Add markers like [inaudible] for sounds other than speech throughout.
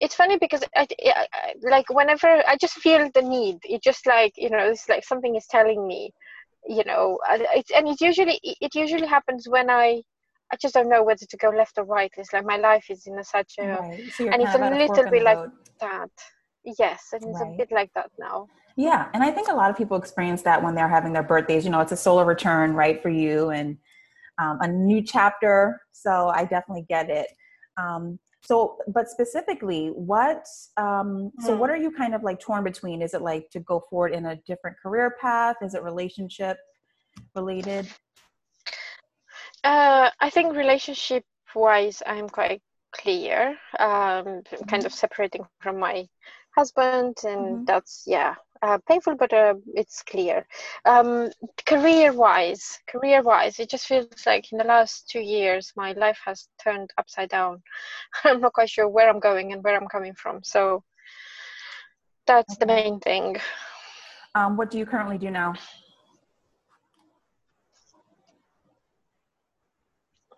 it's funny because I, I, like whenever I just feel the need, it just like you know, it's like something is telling me, you know, it's, and it usually it usually happens when I I just don't know whether to go left or right. It's like my life is in a such a, right. so and it's a little bit like that. Yes, and it's right. a bit like that now. Yeah, and I think a lot of people experience that when they're having their birthdays. You know, it's a solar return, right, for you, and um, a new chapter. So I definitely get it. Um, so, but specifically, what? Um, so, what hmm. are you kind of like torn between? Is it like to go forward in a different career path? Is it relationship related? Uh, I think relationship wise, I'm quite clear. Um, kind of separating from my husband, and mm-hmm. that's yeah, uh, painful, but uh, it's clear. Um, career wise, career wise, it just feels like in the last two years, my life has turned upside down. [laughs] I'm not quite sure where I'm going and where I'm coming from. So that's okay. the main thing. Um, what do you currently do now?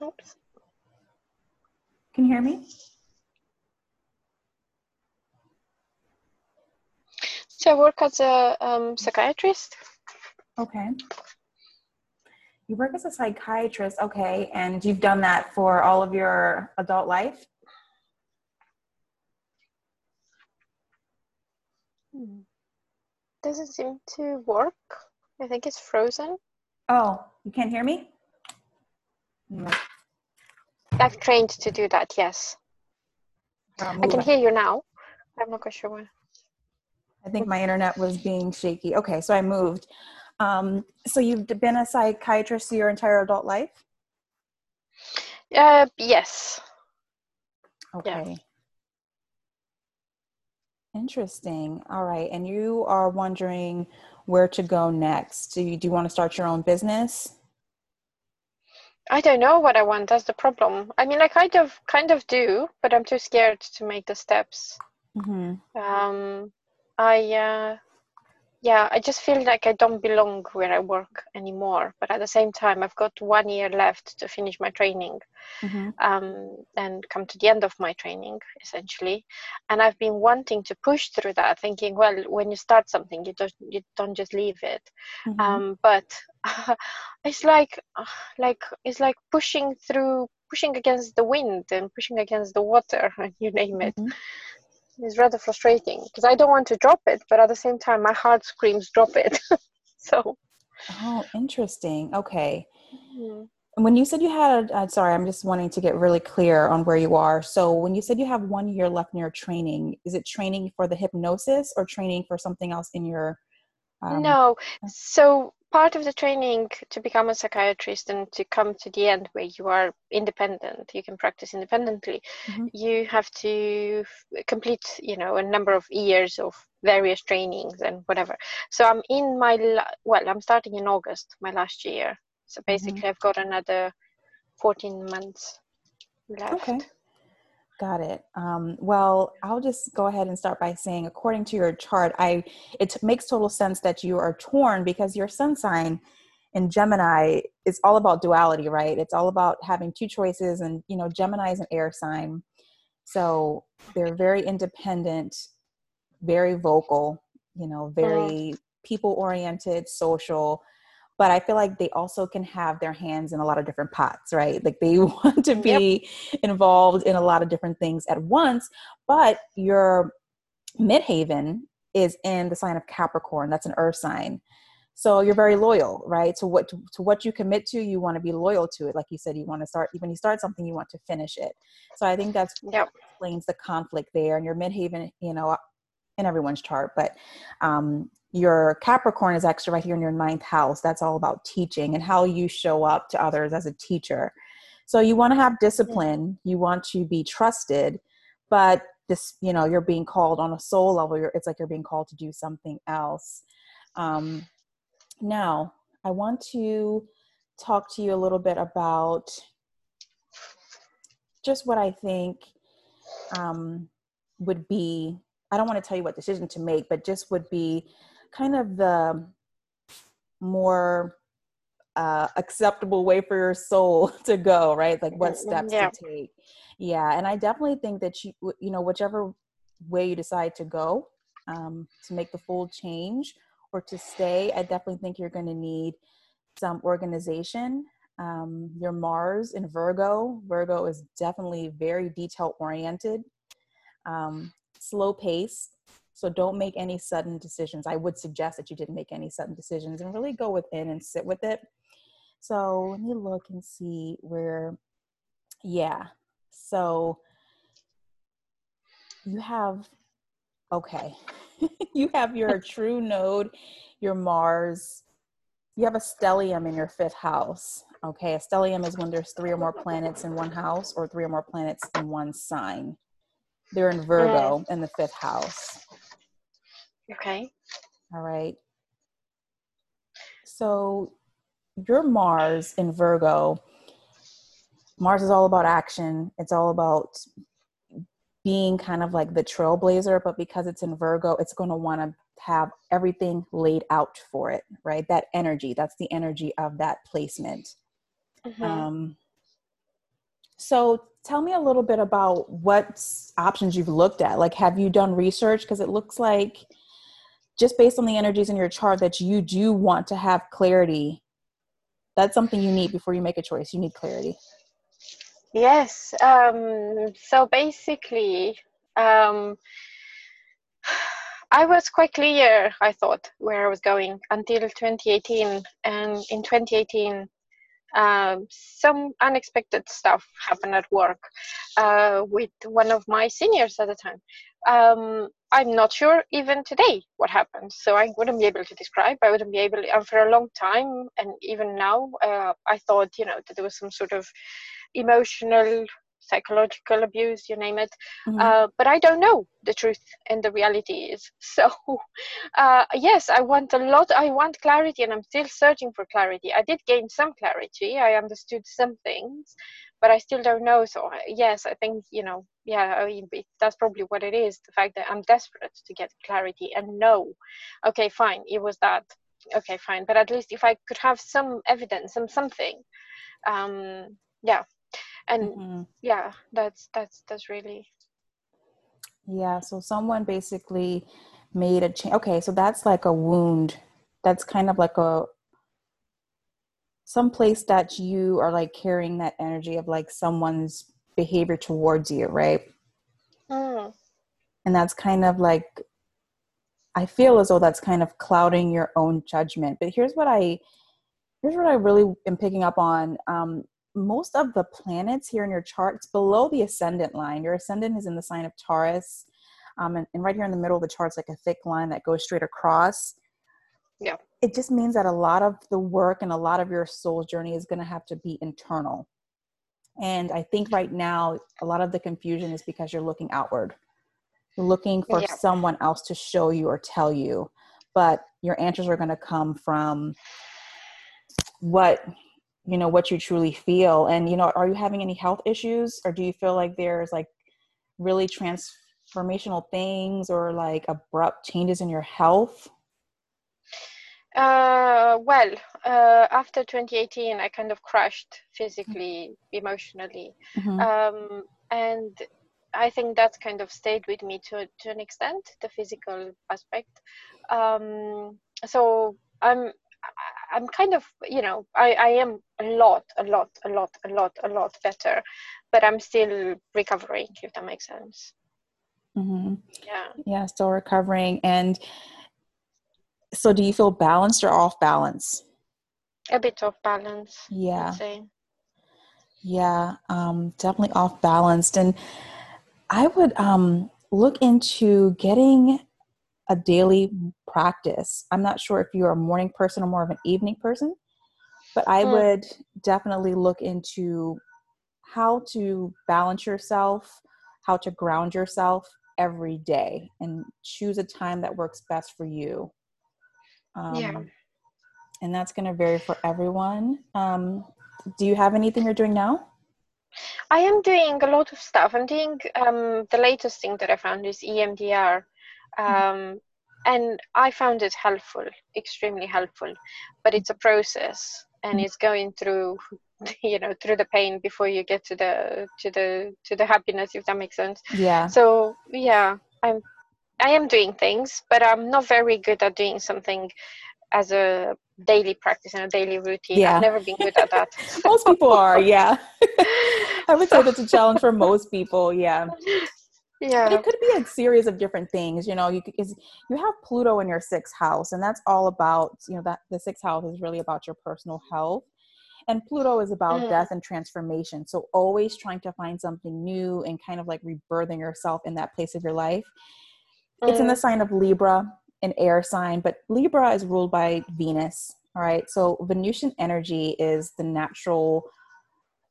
Oops. Can you hear me? So I work as a um, psychiatrist. Okay. You work as a psychiatrist, okay, and you've done that for all of your adult life? Hmm. Doesn't seem to work. I think it's frozen. Oh, you can't hear me? I've trained to do that, yes. I can hear you now. I'm not quite sure why. I think my internet was being shaky. Okay, so I moved. Um, so you've been a psychiatrist your entire adult life? Uh, yes. Okay. Yeah. Interesting. All right. And you are wondering where to go next. Do you, do you want to start your own business? I don't know what I want. That's the problem. I mean, I kind of, kind of do, but I'm too scared to make the steps. Mm-hmm. Um, I uh, yeah, I just feel like I don't belong where I work anymore. But at the same time, I've got one year left to finish my training mm-hmm. um, and come to the end of my training, essentially. And I've been wanting to push through that, thinking, well, when you start something, you don't you don't just leave it. Mm-hmm. Um, but [laughs] it's like [sighs] like it's like pushing through, pushing against the wind and pushing against the water, [laughs] you name it. Mm-hmm is rather frustrating because I don't want to drop it, but at the same time, my heart screams drop it. [laughs] so. Oh, interesting. Okay. Mm-hmm. When you said you had, uh, sorry, I'm just wanting to get really clear on where you are. So, when you said you have one year left in your training, is it training for the hypnosis or training for something else in your? Um, no. So, part of the training to become a psychiatrist and to come to the end where you are independent you can practice independently mm-hmm. you have to f- complete you know a number of years of various trainings and whatever so i'm in my la- well i'm starting in august my last year so mm-hmm. basically mm-hmm. i've got another 14 months left okay Got it. Um, well, I'll just go ahead and start by saying, according to your chart, I it makes total sense that you are torn because your sun sign in Gemini is all about duality, right? It's all about having two choices, and you know, Gemini is an air sign, so they're very independent, very vocal, you know, very people oriented, social but I feel like they also can have their hands in a lot of different pots, right? Like they [laughs] want to be yep. involved in a lot of different things at once. But your midheaven is in the sign of Capricorn. That's an earth sign. So you're very loyal, right? To what to, to what you commit to, you want to be loyal to it. Like you said, you want to start when you start something, you want to finish it. So I think that's yep. explains the conflict there. And your midheaven, you know, in everyone's chart, but um, your Capricorn is actually right here in your ninth house. That's all about teaching and how you show up to others as a teacher. So you want to have discipline, you want to be trusted, but this, you know, you're being called on a soul level. You're, it's like you're being called to do something else. Um, now, I want to talk to you a little bit about just what I think um, would be. I don't want to tell you what decision to make, but just would be kind of the more uh, acceptable way for your soul [laughs] to go, right? Like what mm-hmm, steps yeah. to take. Yeah, and I definitely think that you, you know, whichever way you decide to go um, to make the full change or to stay, I definitely think you're going to need some organization. Um, your Mars in Virgo, Virgo is definitely very detail oriented, um, slow pace. So don't make any sudden decisions. I would suggest that you didn't make any sudden decisions and really go within and sit with it. So let me look and see where, yeah. So you have, okay, [laughs] you have your [laughs] true node, your Mars, you have a stellium in your fifth house. Okay, a stellium is when there's three or more planets in one house or three or more planets in one sign. They're in Virgo in the fifth house. Okay. All right. So your Mars in Virgo, Mars is all about action. It's all about being kind of like the trailblazer, but because it's in Virgo, it's going to want to have everything laid out for it, right? That energy, that's the energy of that placement. Mm-hmm. Um, so tell me a little bit about what options you've looked at. Like, have you done research? Because it looks like just based on the energies in your chart that you do want to have clarity. That's something you need before you make a choice. You need clarity. Yes. Um, so basically, um, I was quite clear, I thought, where I was going until 2018. And in 2018, um, some unexpected stuff happened at work uh, with one of my seniors at the time. Um, I'm not sure even today what happened, so I wouldn't be able to describe. I wouldn't be able, and for a long time, and even now, uh, I thought, you know, that there was some sort of emotional psychological abuse, you name it. Mm-hmm. Uh, but I don't know the truth and the reality is. [laughs] So, uh, yes, I want a lot. I want clarity, and I'm still searching for clarity. I did gain some clarity. I understood some things, but I still don't know. So, yes, I think you know, yeah, I mean, that's probably what it is. The fact that I'm desperate to get clarity and know. Okay, fine, it was that. Okay, fine, but at least if I could have some evidence, some something, um, yeah, and mm-hmm. yeah that's that's that's really yeah so someone basically made a change okay so that's like a wound that's kind of like a some place that you are like carrying that energy of like someone's behavior towards you right mm. and that's kind of like i feel as though that's kind of clouding your own judgment but here's what i here's what i really am picking up on um, most of the planets here in your chart, it's below the ascendant line. Your ascendant is in the sign of Taurus. Um, and, and right here in the middle of the chart is like a thick line that goes straight across. Yeah. It just means that a lot of the work and a lot of your soul's journey is going to have to be internal. And I think right now, a lot of the confusion is because you're looking outward. You're looking for yeah. someone else to show you or tell you. But your answers are going to come from what you know what you truly feel and you know are you having any health issues or do you feel like there's like really transformational things or like abrupt changes in your health? Uh, well uh, after 2018 i kind of crashed physically emotionally. Mm-hmm. um, and i think that's kind of stayed with me to, to an extent the physical aspect. Um, so i'm I'm kind of, you know, I, I am a lot, a lot, a lot, a lot, a lot better, but I'm still recovering, if that makes sense. Mm-hmm. Yeah. Yeah, still recovering. And so do you feel balanced or off balance? A bit off balance. Yeah. Yeah, um, definitely off balanced. And I would um, look into getting a daily practice. I'm not sure if you're a morning person or more of an evening person, but I mm. would definitely look into how to balance yourself, how to ground yourself every day, and choose a time that works best for you. Um, yeah. And that's going to vary for everyone. Um, do you have anything you're doing now? I am doing a lot of stuff. I'm doing um, the latest thing that I found is EMDR. Um, and I found it helpful, extremely helpful. But it's a process, and mm. it's going through, [laughs] you know, through the pain before you get to the to the to the happiness, if that makes sense. Yeah. So yeah, I'm I am doing things, but I'm not very good at doing something as a daily practice and a daily routine. Yeah. I've never been good at that. [laughs] most people are, yeah. [laughs] I would say that's a challenge for most people, yeah. Yeah. But it could be a series of different things, you know, you because you have Pluto in your sixth house, and that's all about, you know, that the sixth house is really about your personal health. And Pluto is about mm. death and transformation. So always trying to find something new and kind of like rebirthing yourself in that place of your life. Mm. It's in the mm. sign of Libra, an air sign, but Libra is ruled by Venus. All right. So Venusian energy is the natural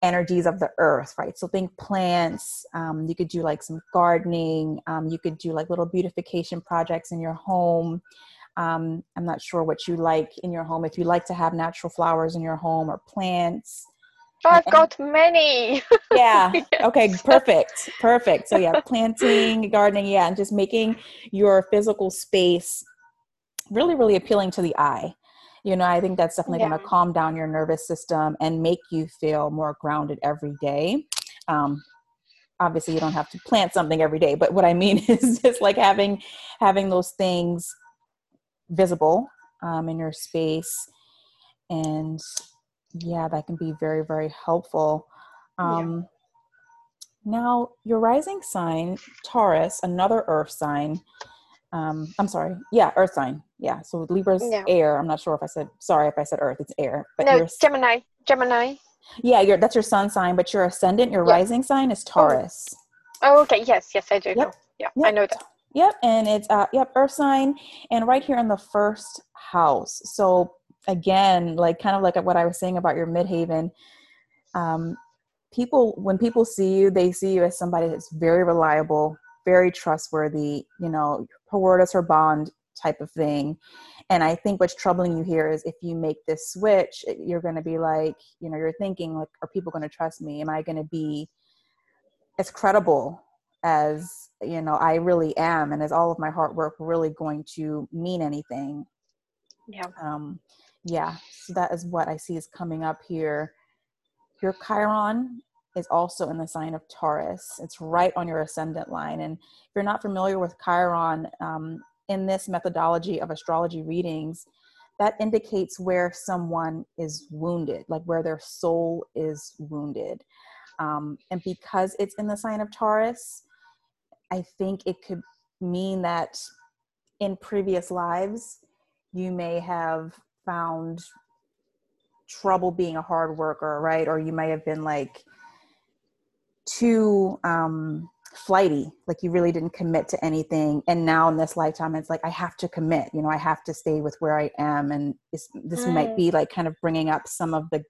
energies of the earth, right? So think plants. Um, you could do like some gardening. Um, you could do like little beautification projects in your home. Um, I'm not sure what you like in your home. If you like to have natural flowers in your home or plants. Oh, I've got many. [laughs] yeah. yes. Okay. Perfect. Perfect. So yeah, planting, gardening, yeah, and just making your physical space really, really appealing to the eye you know i think that's definitely yeah. going to calm down your nervous system and make you feel more grounded every day um, obviously you don't have to plant something every day but what i mean [laughs] is just like having having those things visible um, in your space and yeah that can be very very helpful um, yeah. now your rising sign taurus another earth sign um i'm sorry yeah earth sign yeah so libra's yeah. air i'm not sure if i said sorry if i said earth it's air but no gemini gemini yeah your that's your sun sign but your ascendant your rising sign is taurus oh. oh, okay yes yes i do yep. know yeah yep. i know that yep and it's uh yep earth sign and right here in the first house so again like kind of like what i was saying about your midheaven um people when people see you they see you as somebody that's very reliable very trustworthy you know her word is her bond type of thing. And i think what's troubling you here is if you make this switch you're going to be like you know you're thinking like are people going to trust me? Am i going to be as credible as you know i really am? And is all of my hard work really going to mean anything? Yeah. Um yeah. So that is what i see is coming up here. Your chiron is also in the sign of Taurus. It's right on your ascendant line. And if you're not familiar with Chiron, um, in this methodology of astrology readings, that indicates where someone is wounded, like where their soul is wounded. Um, and because it's in the sign of Taurus, I think it could mean that in previous lives, you may have found trouble being a hard worker, right? Or you may have been like, too um, flighty, like you really didn't commit to anything. And now in this lifetime, it's like I have to commit. You know, I have to stay with where I am, and this, this mm. might be like kind of bringing up some of the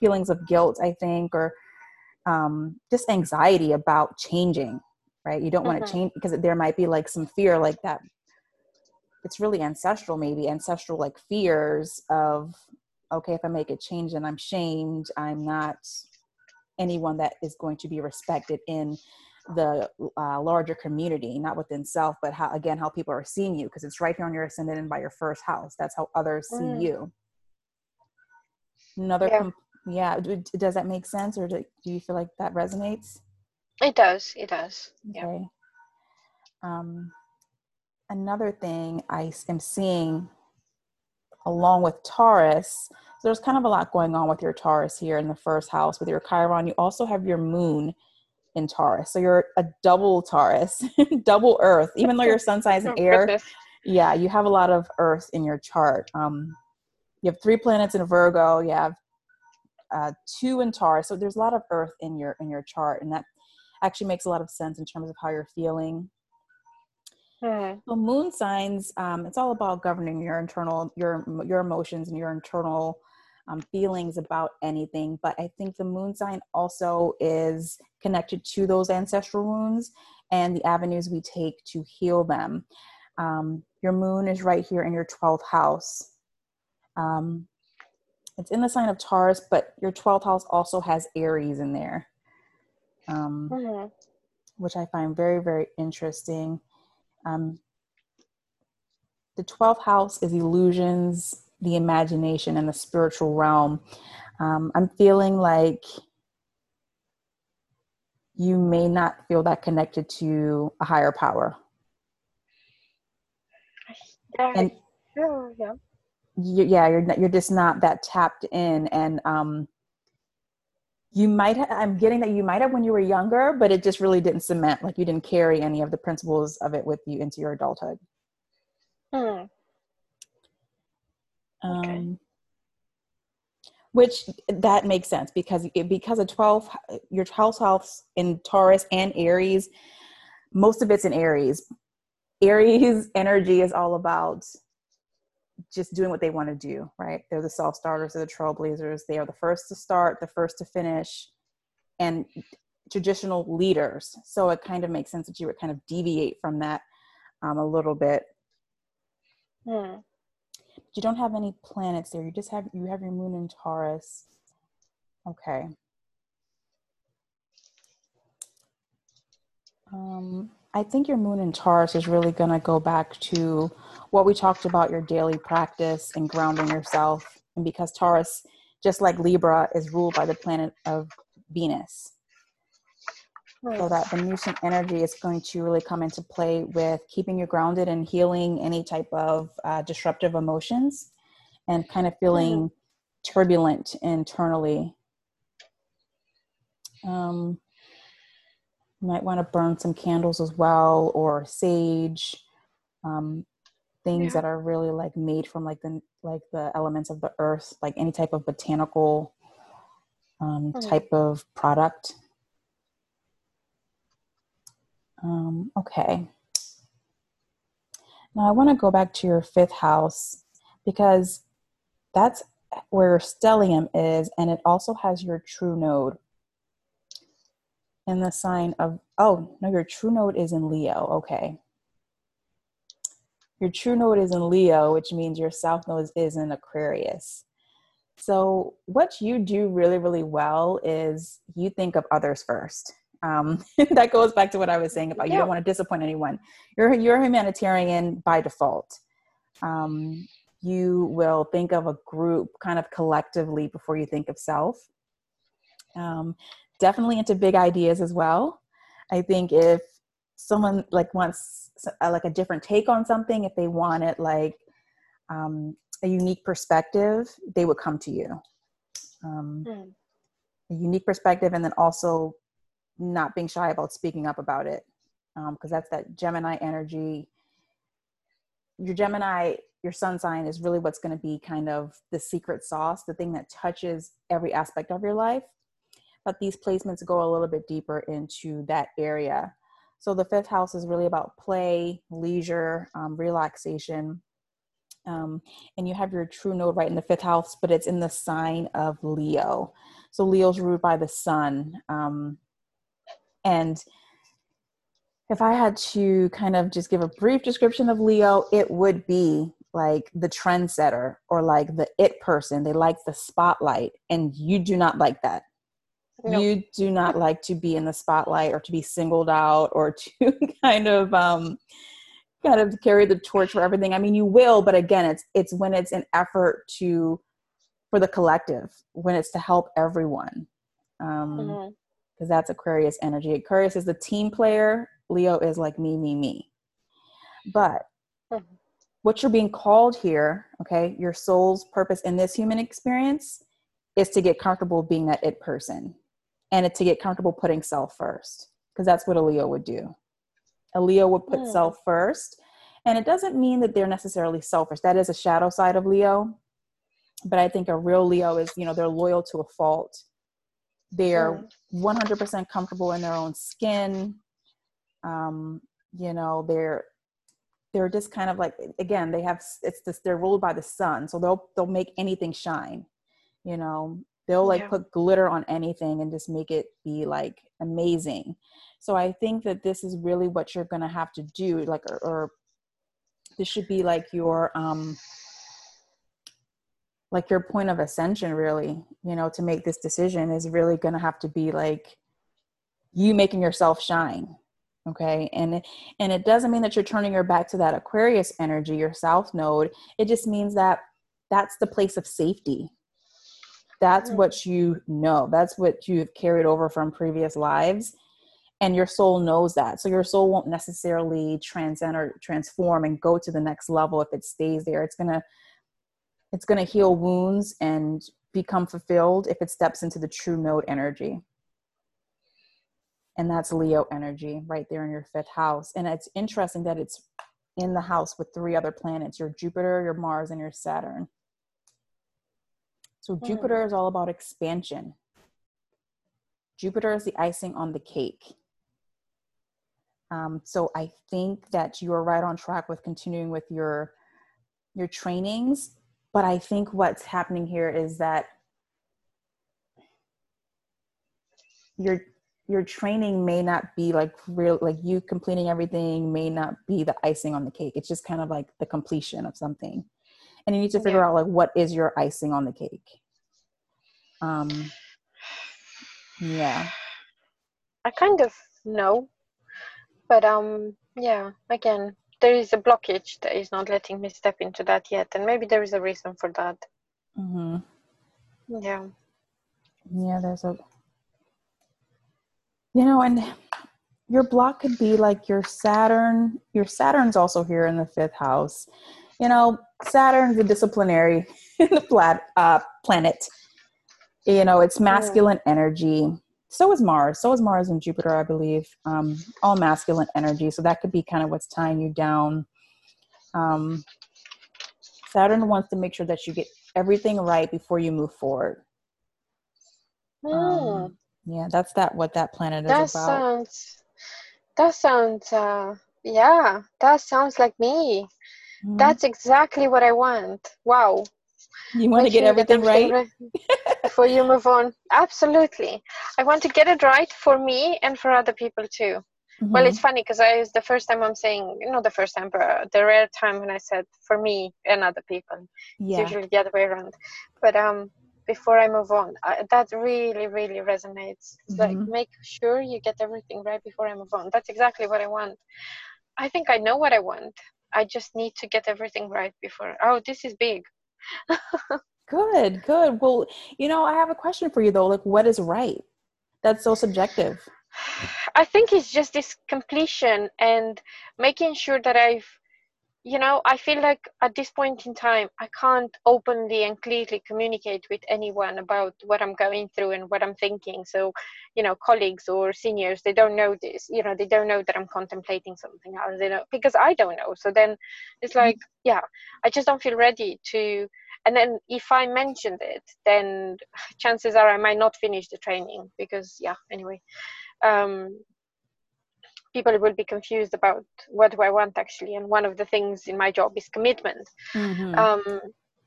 feelings of guilt, I think, or um, just anxiety about changing. Right? You don't mm-hmm. want to change because there might be like some fear like that. It's really ancestral, maybe ancestral like fears of okay, if I make a change and I'm shamed, I'm not anyone that is going to be respected in the uh, larger community, not within self, but how again how people are seeing you because it's right here on your ascendant and by your first house. That's how others mm. see you. Another, yeah. Com- yeah. Does that make sense, or do, do you feel like that resonates? It does. It does. Okay. Um, another thing I am seeing along with Taurus so there's kind of a lot going on with your Taurus here in the first house with your Chiron. You also have your moon in Taurus. So you're a double Taurus, [laughs] double Earth, even though your [laughs] sun sign is oh, air. Yeah, you have a lot of Earth in your chart. Um, you have three planets in Virgo. You have uh, two in Taurus. So there's a lot of Earth in your in your chart, and that actually makes a lot of sense in terms of how you're feeling. Mm. So moon signs, um, it's all about governing your internal your your emotions and your internal um, feelings about anything. But I think the moon sign also is connected to those ancestral wounds and the avenues we take to heal them. Um, your moon is right here in your 12th house. Um, it's in the sign of Taurus, but your 12th house also has Aries in there, um, mm-hmm. which I find very, very interesting. Um, the 12th house is illusions, the imagination and the spiritual realm. Um, I'm feeling like you may not feel that connected to a higher power. Yeah. And yeah, yeah. You, yeah, you're you're just not that tapped in, and um, you might. Ha- I'm getting that you might have when you were younger, but it just really didn't cement. Like you didn't carry any of the principles of it with you into your adulthood. Hmm. Okay. Um, which that makes sense because because of 12 your 12th house in taurus and aries most of it's in aries. Aries energy is all about just doing what they want to do right? They're the self-starters they're the trailblazers they are the first to start the first to finish and traditional leaders. So it kind of makes sense that you would kind of deviate from that um, a little bit. Hmm you don't have any planets there. You just have you have your moon in Taurus. Okay. Um, I think your moon in Taurus is really going to go back to what we talked about your daily practice and grounding yourself. And because Taurus, just like Libra, is ruled by the planet of Venus. So that the Venusian energy is going to really come into play with keeping you grounded and healing any type of uh, disruptive emotions and kind of feeling mm. turbulent internally. Um, you might want to burn some candles as well or sage um, things yeah. that are really like made from like the like the elements of the earth like any type of botanical um, mm. type of product um, okay. Now I want to go back to your fifth house because that's where stellium is, and it also has your true node in the sign of, oh, no, your true node is in Leo. Okay. Your true node is in Leo, which means your south node is in Aquarius. So, what you do really, really well is you think of others first um, [laughs] that goes back to what I was saying about yeah. you don't want to disappoint anyone. You're you're a humanitarian by default. Um, you will think of a group kind of collectively before you think of self. Um, definitely into big ideas as well. I think if someone like wants a, like a different take on something, if they want it like um, a unique perspective, they would come to you. Um, mm. A unique perspective, and then also not being shy about speaking up about it because um, that's that gemini energy. Your gemini your sun sign is really what's going to be kind of the secret sauce the thing that touches every aspect of your life. But these placements go a little bit deeper into that area. So the fifth house is really about play leisure um, relaxation. Um, and you have your true node right in the fifth house but it's in the sign of leo. So leo's ruled by the sun. Um, and if I had to kind of just give a brief description of Leo, it would be like the trendsetter or like the it person. They like the spotlight, and you do not like that. Nope. You do not like to be in the spotlight or to be singled out or [laughs] to kind of um, kind of carry the torch for everything. I mean, you will, but again, it's it's when it's an effort to for the collective, when it's to help everyone. Um, mm-hmm because that's Aquarius energy. Aquarius is the team player, Leo is like me, me, me. But mm-hmm. what you're being called here, okay, your soul's purpose in this human experience is to get comfortable being that it person and to get comfortable putting self first because that's what a Leo would do. A Leo would put mm. self first. And it doesn't mean that they're necessarily selfish. That is a shadow side of Leo. But I think a real Leo is, you know, they're loyal to a fault they're 100% comfortable in their own skin. Um, you know they're they're just kind of like again they have it's this they're ruled by the sun so they'll they'll make anything shine you know. They'll like yeah. put glitter on anything and just make it be like amazing. So i think that this is really what you're gonna have to do like or, or this should be like your um like your point of ascension really you know to make this decision is really going to have to be like you making yourself shine okay? And and it doesn't mean that you're turning your back to that aquarius energy your south node. It just means that that's the place of safety. That's what you know. That's what you've carried over from previous lives. And your soul knows that. So your soul won't necessarily transcend or transform and go to the next level if it stays there. It's gonna it's gonna heal wounds and become fulfilled if it steps into the true node energy. And that's leo energy right there in your fifth house. And it's interesting that it's in the house with three other planets your jupiter your mars and your saturn. So mm. jupiter is all about expansion. Jupiter is the icing on the cake. Um, so I think that you are right on track with continuing with your your trainings. But I think what's happening here is that your your training may not be like real like you completing everything may not be the icing on the cake. It's just kind of like the completion of something. And you need to figure yeah. out like what is your icing on the cake. Um yeah. I kind of know but um yeah again there is a blockage that is not letting me step into that yet and maybe there is a reason for that. Mm-hmm. yeah. Yeah there's a you know and your block could be like your saturn your saturn's also here in the fifth house. You know saturn's a disciplinary in the flat uh, planet. You know it's masculine yeah. energy so is Mars. So is Mars and Jupiter, I believe. Um, all masculine energy. So that could be kind of what's tying you down. Um, Saturn wants to make sure that you get everything right before you move forward. Mm. Um, yeah, that's that. What that planet is that about. Sounds, that sounds. Uh, yeah, that sounds like me. Mm-hmm. That's exactly what I want. Wow. You want to get everything, get everything right? right [laughs] before you move on. Absolutely. I want to get it right for me and for other people too. Mm-hmm. Well, it's funny because I it's the first time I'm saying, not the first time, but the rare time when I said for me and other people. Yeah. It's usually the other way around. But um, before I move on, I, that really, really resonates. Mm-hmm. Like, make sure you get everything right before I move on. That's exactly what I want. I think I know what I want. I just need to get everything right before. Oh, this is big. [laughs] good, good. Well, you know, I have a question for you though. Like, what is right? That's so subjective. I think it's just this completion and making sure that I've, you know, I feel like at this point in time, I can't openly and clearly communicate with anyone about what I'm going through and what I'm thinking. So, you know, colleagues or seniors, they don't know this, you know, they don't know that I'm contemplating something else, you know, because I don't know. So then it's like, yeah, I just don't feel ready to and then if i mentioned it then chances are i might not finish the training because yeah anyway um, people will be confused about what do i want actually. And one of the things in my job is commitment. Mm-hmm. um,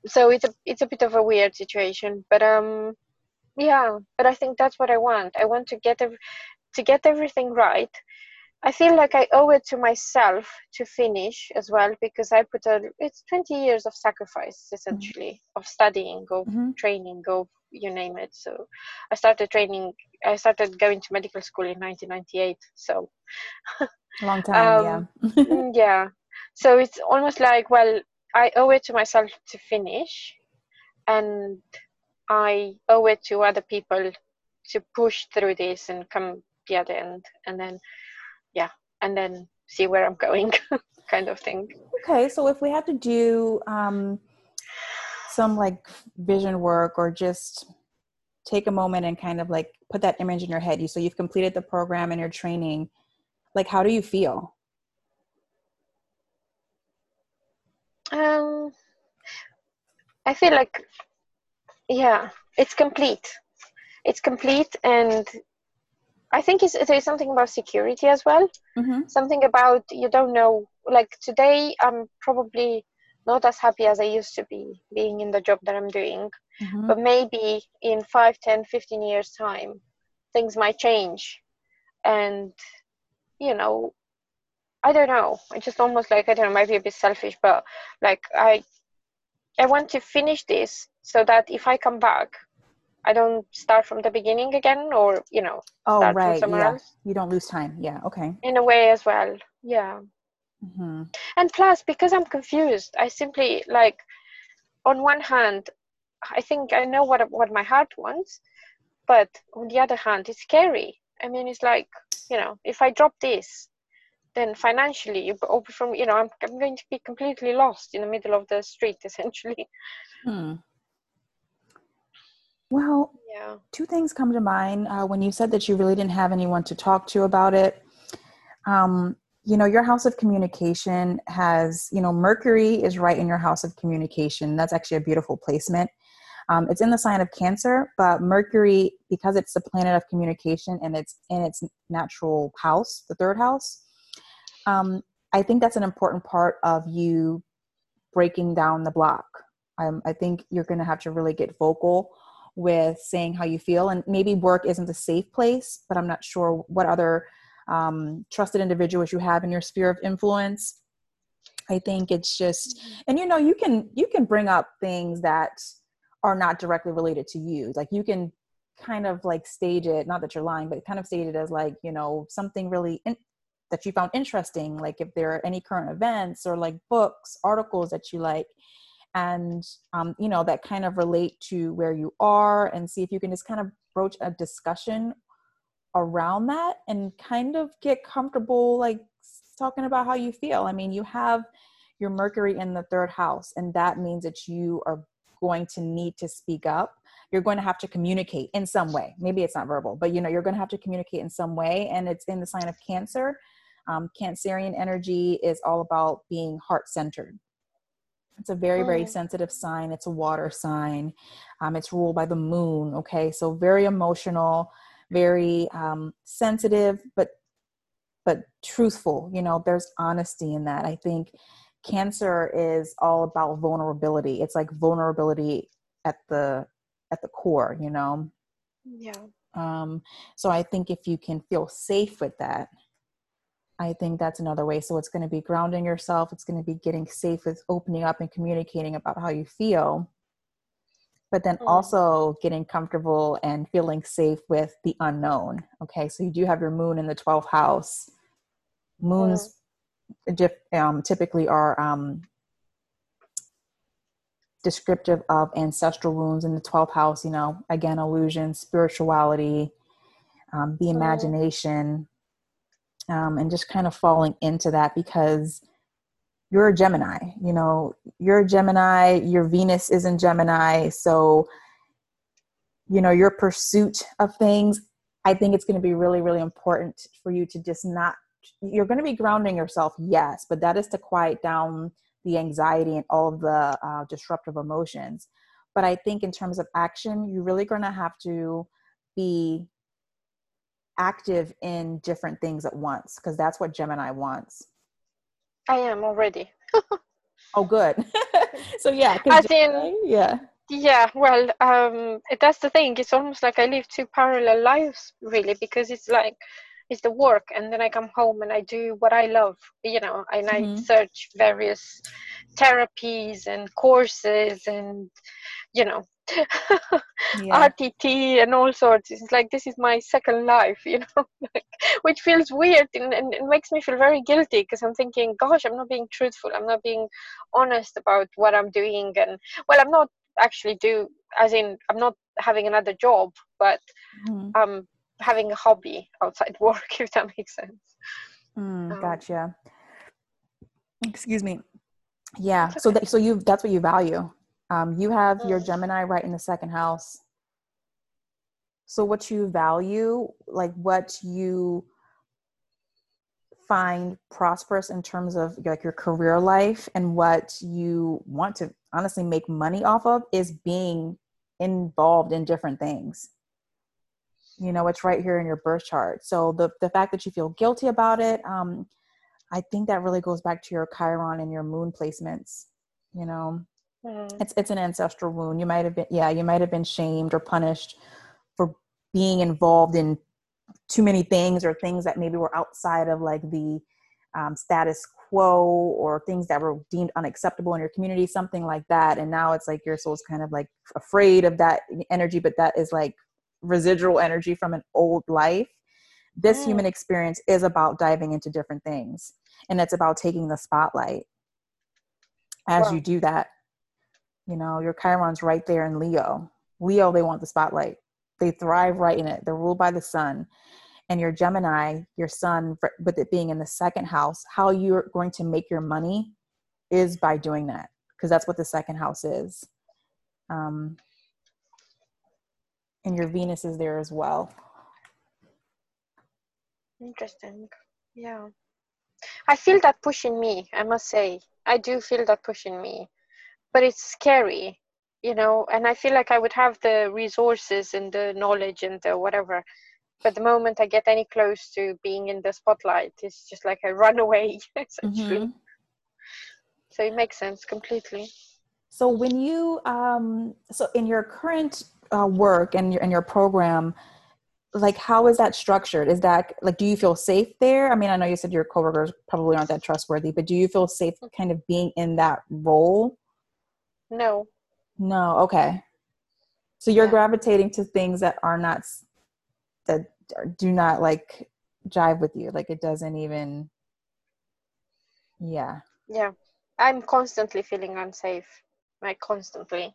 so it's a it's a bit of a weird situation but um yeah but i think that's what i want. I want to get ev- to get everything right I feel like I owe it to myself to finish as well because I put a it's 20 years of sacrifice essentially mm-hmm. of studying, of mm-hmm. training, of you name it. So I started training. I started going to medical school in 1998. So [laughs] long time, um, yeah, [laughs] mm, yeah. So it's almost like well, I owe it to myself to finish, and I owe it to other people to push through this and come the other end, and then yeah and then see where i'm going [laughs] kind of thing. Okay so if we have to do um, some like vision work or just take a moment and kind of like put that image in your head you so you've completed the program and your training like how do you feel? Um i feel like yeah it's complete. It's complete and I think there's something about security as well. Mm-hmm. Something about you don't know. Like today, I'm probably not as happy as I used to be being in the job that I'm doing. Mm-hmm. But maybe in 5, 10, 15 years' time, things might change. And, you know, I don't know. I just almost like, I don't know, might be a bit selfish, but like I, I want to finish this so that if I come back, I don't start from the beginning again or, you know, oh, start right. from somewhere yeah. else. You don't lose time. Yeah. Okay. In a way as well. Yeah. Mm-hmm. And plus, because I'm confused, I simply like, on one hand, I think I know what what my heart wants, but on the other hand, it's scary I mean, it's like you know, if I drop this, then financially, from you know, I'm I'm going to be completely lost in the middle of the street [laughs] essentially. Hmm. Well, yeah. two things come to mind uh, when you said that you really didn't have anyone to talk to about it. Um, you know, your house of communication has, you know, Mercury is right in your house of communication. That's actually a beautiful placement. Um, it's in the sign of Cancer, but Mercury, because it's the planet of communication and it's in its natural house, the third house, um, I think that's an important part of you breaking down the block. Um, I think you're going to have to really get vocal with saying how you feel, and maybe work isn't a safe place, but I'm not sure what other um, trusted individuals you have in your sphere of influence. I think it's just, and you know, you can you can bring up things that are not directly related to you. Like you can kind of like stage it, not that you're lying, but kind of stage it as like, you know, something really in, that you found interesting. Like if there are any current events or like books, articles that you like, and, um, you know, that kind of relate to where you are and see if you can just kind of broach a discussion around that and kind of get comfortable, like talking about how you feel. I mean, you have your Mercury in the third house, and that means that you are going to need to speak up. You're going to have to communicate in some way. Maybe it's not verbal but you know you're going to have to communicate in some way and it's in the sign of cancer. Um, cancerian energy is all about being heart centered it's a very very mm. sensitive sign. It's a water sign. Um, it's ruled by the moon okay? So very emotional very um, sensitive but but truthful you know? There's honesty in that. I think cancer is all about vulnerability. It's like vulnerability at the at the core you know? Yeah. Um so i think if you can feel safe with that i think that's another way. So it's going to be grounding yourself it's going to be getting safe with opening up and communicating about how you feel. But then mm. also getting comfortable and feeling safe with the unknown okay? So you do have your moon in the 12th house. Moons mm. um, typically are um, descriptive of ancestral wounds in the 12th house, you know, again, illusion, spirituality, um, the imagination, um, and just kind of falling into that because you're a Gemini, you know, you're a Gemini, your Venus is in Gemini. So, you know, your pursuit of things, I think it's going to be really, really important for you to just not you're going to be grounding yourself yes but that is to quiet down the anxiety and all the uh, disruptive emotions but i think in terms of action you're really going to have to be active in different things at once because that's what gemini wants. I am already. [laughs] Oh good. [laughs] So yeah as gemini, in yeah. Yeah well um that's the thing. It's almost like i live two parallel lives really because it's like it's the work and then i come home and i do what i love you know and mm-hmm. i search various therapies and courses and you know [laughs] yeah. rtt and all sorts it's like this is my second life [laughs] you know which feels weird and, and it makes me feel very guilty because i'm thinking gosh i'm not being truthful i'm not being honest about what i'm doing and well i'm not actually do as in i'm not having another job but mm-hmm. um having a hobby outside [laughs] work if that makes sense mm, um, gotcha excuse me yeah okay. so that, so you that's what you value um, you have your gemini right in the second house. So what you value like what you find prosperous in terms of like your career life and what you want to honestly make money off of is being involved in different things. You know it's right here in your birth chart. So the the fact that you feel guilty about it um i think that really goes back to your chiron and your moon placements you know mm. it's it's an ancestral wound you might have been yeah you might have been shamed or punished for being involved in too many things or things that maybe were outside of like the um, status quo or things that were deemed unacceptable in your community something like that and now it's like your soul's kind of like afraid of that energy but that is like residual energy from an old life this mm. human experience is about diving into different things and it's about taking the spotlight as wow. you do that you know your chiron's right there in leo leo they want the spotlight they thrive right in it they're ruled by the sun and your Gemini, your sun, with it being in the second house, how you're going to make your money is by doing that because that's what the second house is. Um, and your Venus is there as well. Interesting. Yeah. I feel that pushing me, I must say. I do feel that pushing me. But it's scary, you know, and I feel like I would have the resources and the knowledge and the whatever. But the moment I get any close to being in the spotlight, it's just like I run [laughs] away, essentially. Mm-hmm. So it makes sense completely. So when you um so in your current uh, work and your and your program, like how is that structured is that like do you feel safe there i mean i know you said your coworkers probably aren't that trustworthy but do you feel safe kind of being in that role no no okay so you're yeah. gravitating to things that are not that do not like jive with you like it doesn't even yeah yeah i'm constantly feeling unsafe like constantly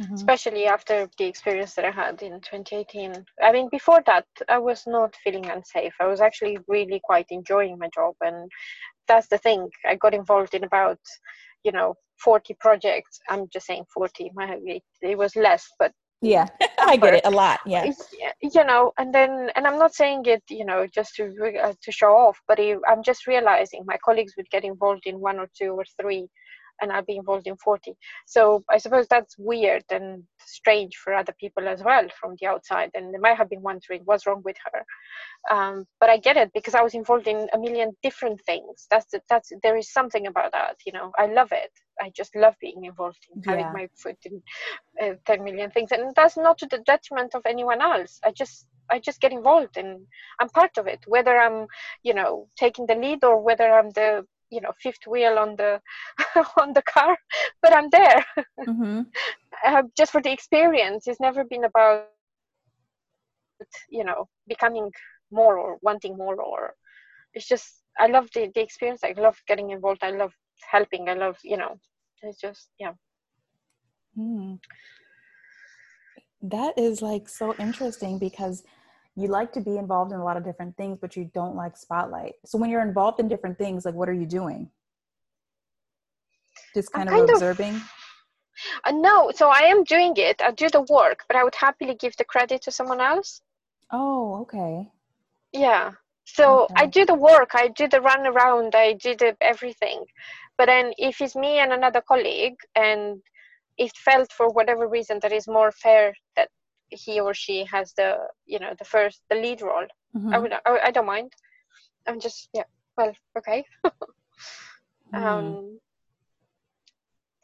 mm-hmm. especially after the experience that I had in 2018. I mean, before that, I was not feeling unsafe. I was actually really quite enjoying my job, and that's the thing. I got involved in about, you know, 40 projects. I'm just saying 40. My, it, it was less, but yeah [laughs] i get it a lot yeah you know and then and i'm not saying it you know just to uh, to show off but it, i'm just realizing my colleagues would get involved in one or two or three and I'll be involved in 40. So I suppose that's weird and strange for other people as well from the outside. And they might have been wondering what's wrong with her. Um, but I get it because I was involved in a million different things. That's the, that's there is something about that. You know, I love it. I just love being involved in having yeah. my foot in uh, 10 million things, and that's not to the detriment of anyone else. I just I just get involved and I'm part of it, whether I'm, you know, taking the lead or whether I'm the you know fifth wheel on the [laughs] on the car but i'm there. Mm-hmm. [laughs] uh, just for the experience it's never been about you know becoming more or wanting more or it's just i love the, the experience. I love getting involved. I love helping. I love you know it's just yeah. Mm. that is like so interesting because you like to be involved in a lot of different things, but you don't like spotlight. So when you're involved in different things, like what are you doing? Just kind, kind of observing? Of, uh, no, so I am doing it. I do the work, but I would happily give the credit to someone else. Oh, okay. Yeah. So okay. I do the work, I do the run around, I do the everything. But then if it's me and another colleague and it felt for whatever reason that is more fair that he or she has the you know the first the lead role mm-hmm. i would I, I, don't mind i'm just yeah well okay [laughs] mm. um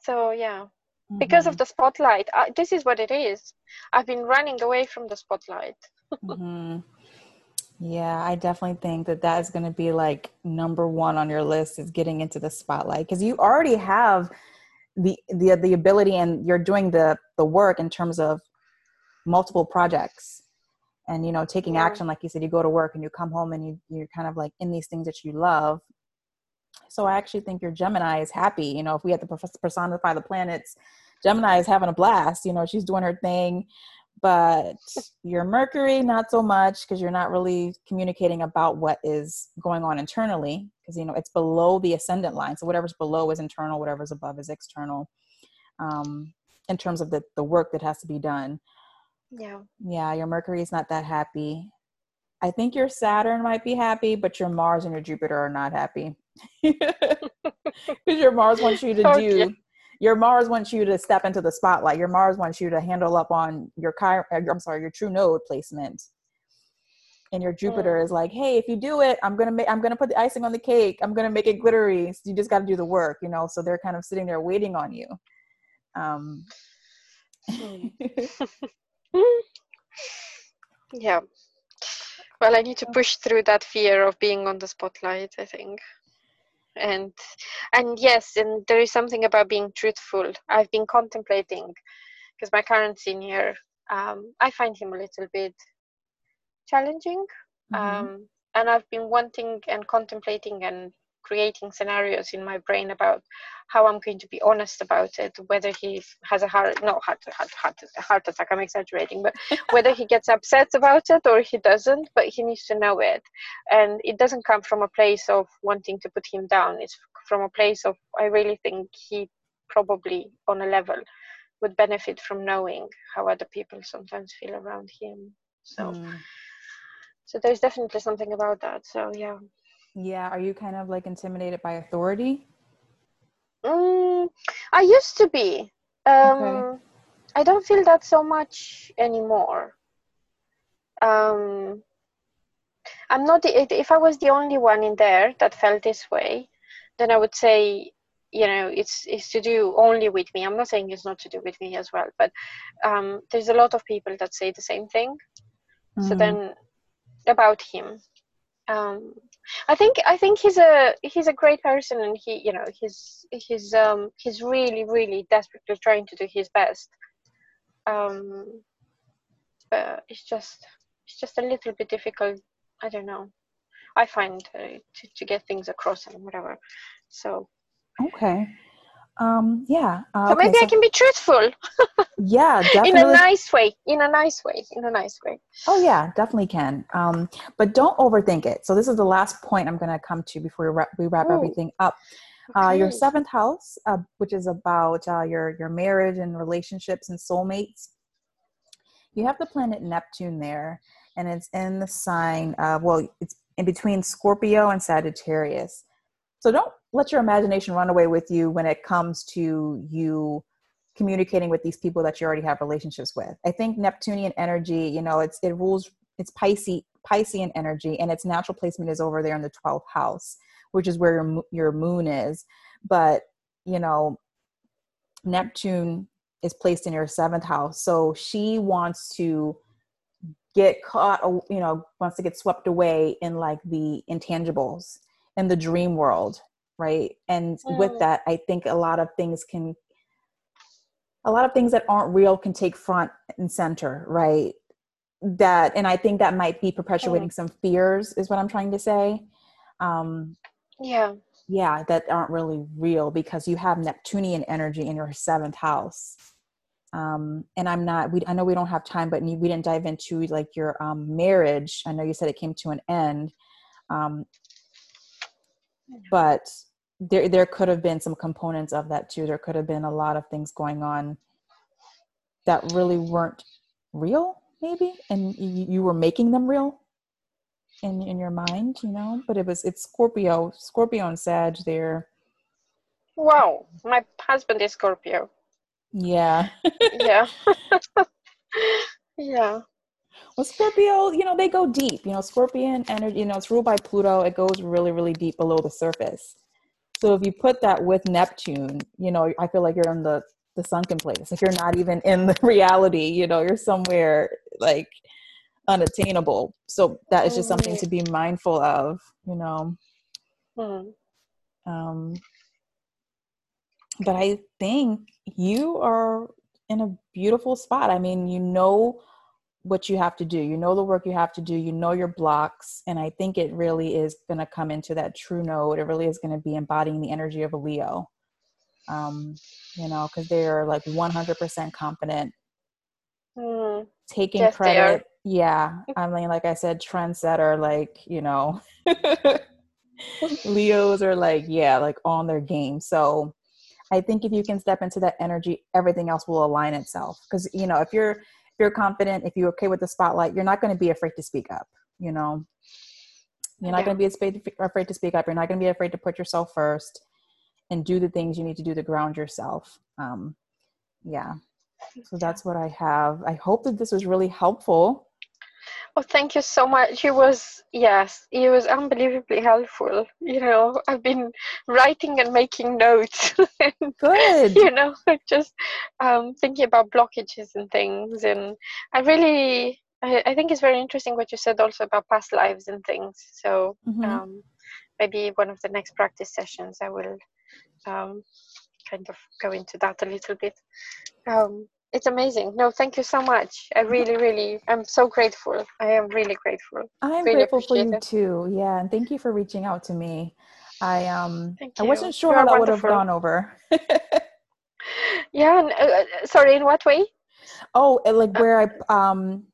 so yeah mm-hmm. because of the spotlight uh, this is what it is i've been running away from the spotlight [laughs] mm-hmm. yeah i definitely think that that is going to be like number one on your list is getting into the spotlight because you already have the the the ability and you're doing the the work in terms of multiple projects and you know taking yeah. action like you said you go to work and you come home and you you're kind of like in these things that you love. So i actually think your gemini is happy you know if we had to personify the planets gemini is having a blast you know she's doing her thing but [laughs] your mercury not so much because you're not really communicating about what is going on internally because you know it's below the ascendant line. So whatever's below is internal whatever's above is external um, in terms of the, the work that has to be done yeah. Yeah, your Mercury is not that happy. I think your Saturn might be happy, but your Mars and your Jupiter are not happy. [laughs] Because your Mars wants you to [laughs] okay. do your Mars wants you to step into the spotlight. Your Mars wants you to handle up on your chi- uh, I'm sorry, your true node placement. And your Jupiter mm. is like, hey, if you do it, I'm gonna make I'm gonna put the icing on the cake. I'm gonna make it glittery. So you just gotta do the work, you know. So they're kind of sitting there waiting on you. Um mm. [laughs] [laughs] yeah. Well, I need to push through that fear of being on the spotlight, I think. And and yes, and there is something about being truthful. I've been contemplating because my current senior, um, I find him a little bit challenging. Mm-hmm. Um, and I've been wanting and contemplating and creating scenarios in my brain about how I'm going to be honest about it, whether he has a heart, no, heart, heart, heart, heart attack, I'm exaggerating, but [laughs] whether he gets upset about it or he doesn't, but he needs to know it. And it doesn't come from a place of wanting to put him down. It's from a place of, I really think he probably on a level would benefit from knowing how other people sometimes feel around him. So, mm. so there's definitely something about that. So yeah. Yeah. Are you kind of like intimidated by authority? Mm, I used to be. Um, okay. I don't feel that so much anymore. Um, I'm not. If I was the only one in there that felt this way, then I would say, you know, it's it's to do only with me. I'm not saying it's not to do with me as well, but um, there's a lot of people that say the same thing. Mm-hmm. So then, about him, um, I think I think he's a he's a great person, and he you know he's he's um he's really really desperately trying to do his best. Um, but it's just it's just a little bit difficult. I don't know. I find uh, to to get things across and whatever. So. Okay. Um, yeah. Uh, so maybe okay, so, I can be truthful. [laughs] yeah, definitely. [laughs] In a nice way. In a nice way. In a nice way. Oh yeah, definitely can. Um, but don't overthink it. So this is the last point I'm going to come to before we wrap, we wrap everything up. Okay. Uh, your seventh house, uh, which is about uh, your your marriage and relationships and soulmates. You have the planet Neptune there, and it's in the sign. Of, well, it's in between Scorpio and Sagittarius. So don't let your imagination run away with you when it comes to you communicating with these people that you already have relationships with. I think Neptunian energy, you know, it's it rules it's Pisces Piscean energy and its natural placement is over there in the 12th house, which is where your your moon is. But, you know, Neptune is placed in your 7th house. So she wants to get caught, you know, wants to get swept away in like the intangibles in the dream world right? And mm. with that i think a lot of things can a lot of things that aren't real can take front and center right? That and i think that might be perpetuating mm. some fears is what i'm trying to say. Um yeah. yeah that aren't really real because you have neptunian energy in your seventh house. Um and i'm not we i know we don't have time but we didn't dive into like your um marriage. I know you said it came to an end. Um but there there could have been some components of that too. There could have been a lot of things going on that really weren't real maybe and you, you were making them real in in your mind you know? But it was it's scorpio. Scorpio and sag there wow my husband is scorpio. Yeah. [laughs] Yeah. [laughs] Yeah well scorpio you know they go deep you know scorpion energy you know it's ruled by pluto it goes really really deep below the surface so if you put that with Neptune, you know, I feel like you're in the the sunken place. Like you're not even in the [laughs] reality, you know, you're somewhere like unattainable. So that is just something to be mindful of, you know. Hmm. Um but I think you are in a beautiful spot. I mean, you know what you have to do. You know the work you have to do. You know your blocks. And I think it really is going to come into that true node. It really is going to be embodying the energy of a Leo. Um, you know, because they are like 100% confident, mm. taking yes, credit. Yeah. I mean, like I said, trendsetter, like, you know, [laughs] Leos are like, yeah, like on their game. So I think if you can step into that energy, everything else will align itself. Because, you know, if you're, you're confident, if you're okay with the spotlight, you're not going to be afraid to speak up. You know, you're not yeah. going to be afraid to speak up. You're not going to be afraid to put yourself first and do the things you need to do to ground yourself. Um, yeah. So that's what I have. I hope that this was really helpful. Oh, thank you so much. He was, yes, he was unbelievably helpful. You know, I've been writing and making notes. [laughs] Good. you know, [laughs] just um, thinking about blockages and things. And I really, I, I, think it's very interesting what you said also about past lives and things. So mm-hmm. um, maybe one of the next practice sessions, I will um, kind of go into that a little bit. Um, it's amazing. No, thank you so much. I really, really, I'm so grateful. I am really grateful. I'm really grateful for you it. too. Yeah, and thank you for reaching out to me. I um I wasn't sure how that wonderful. would have gone over. [laughs] yeah. Uh, sorry, in what way? Oh, like where I um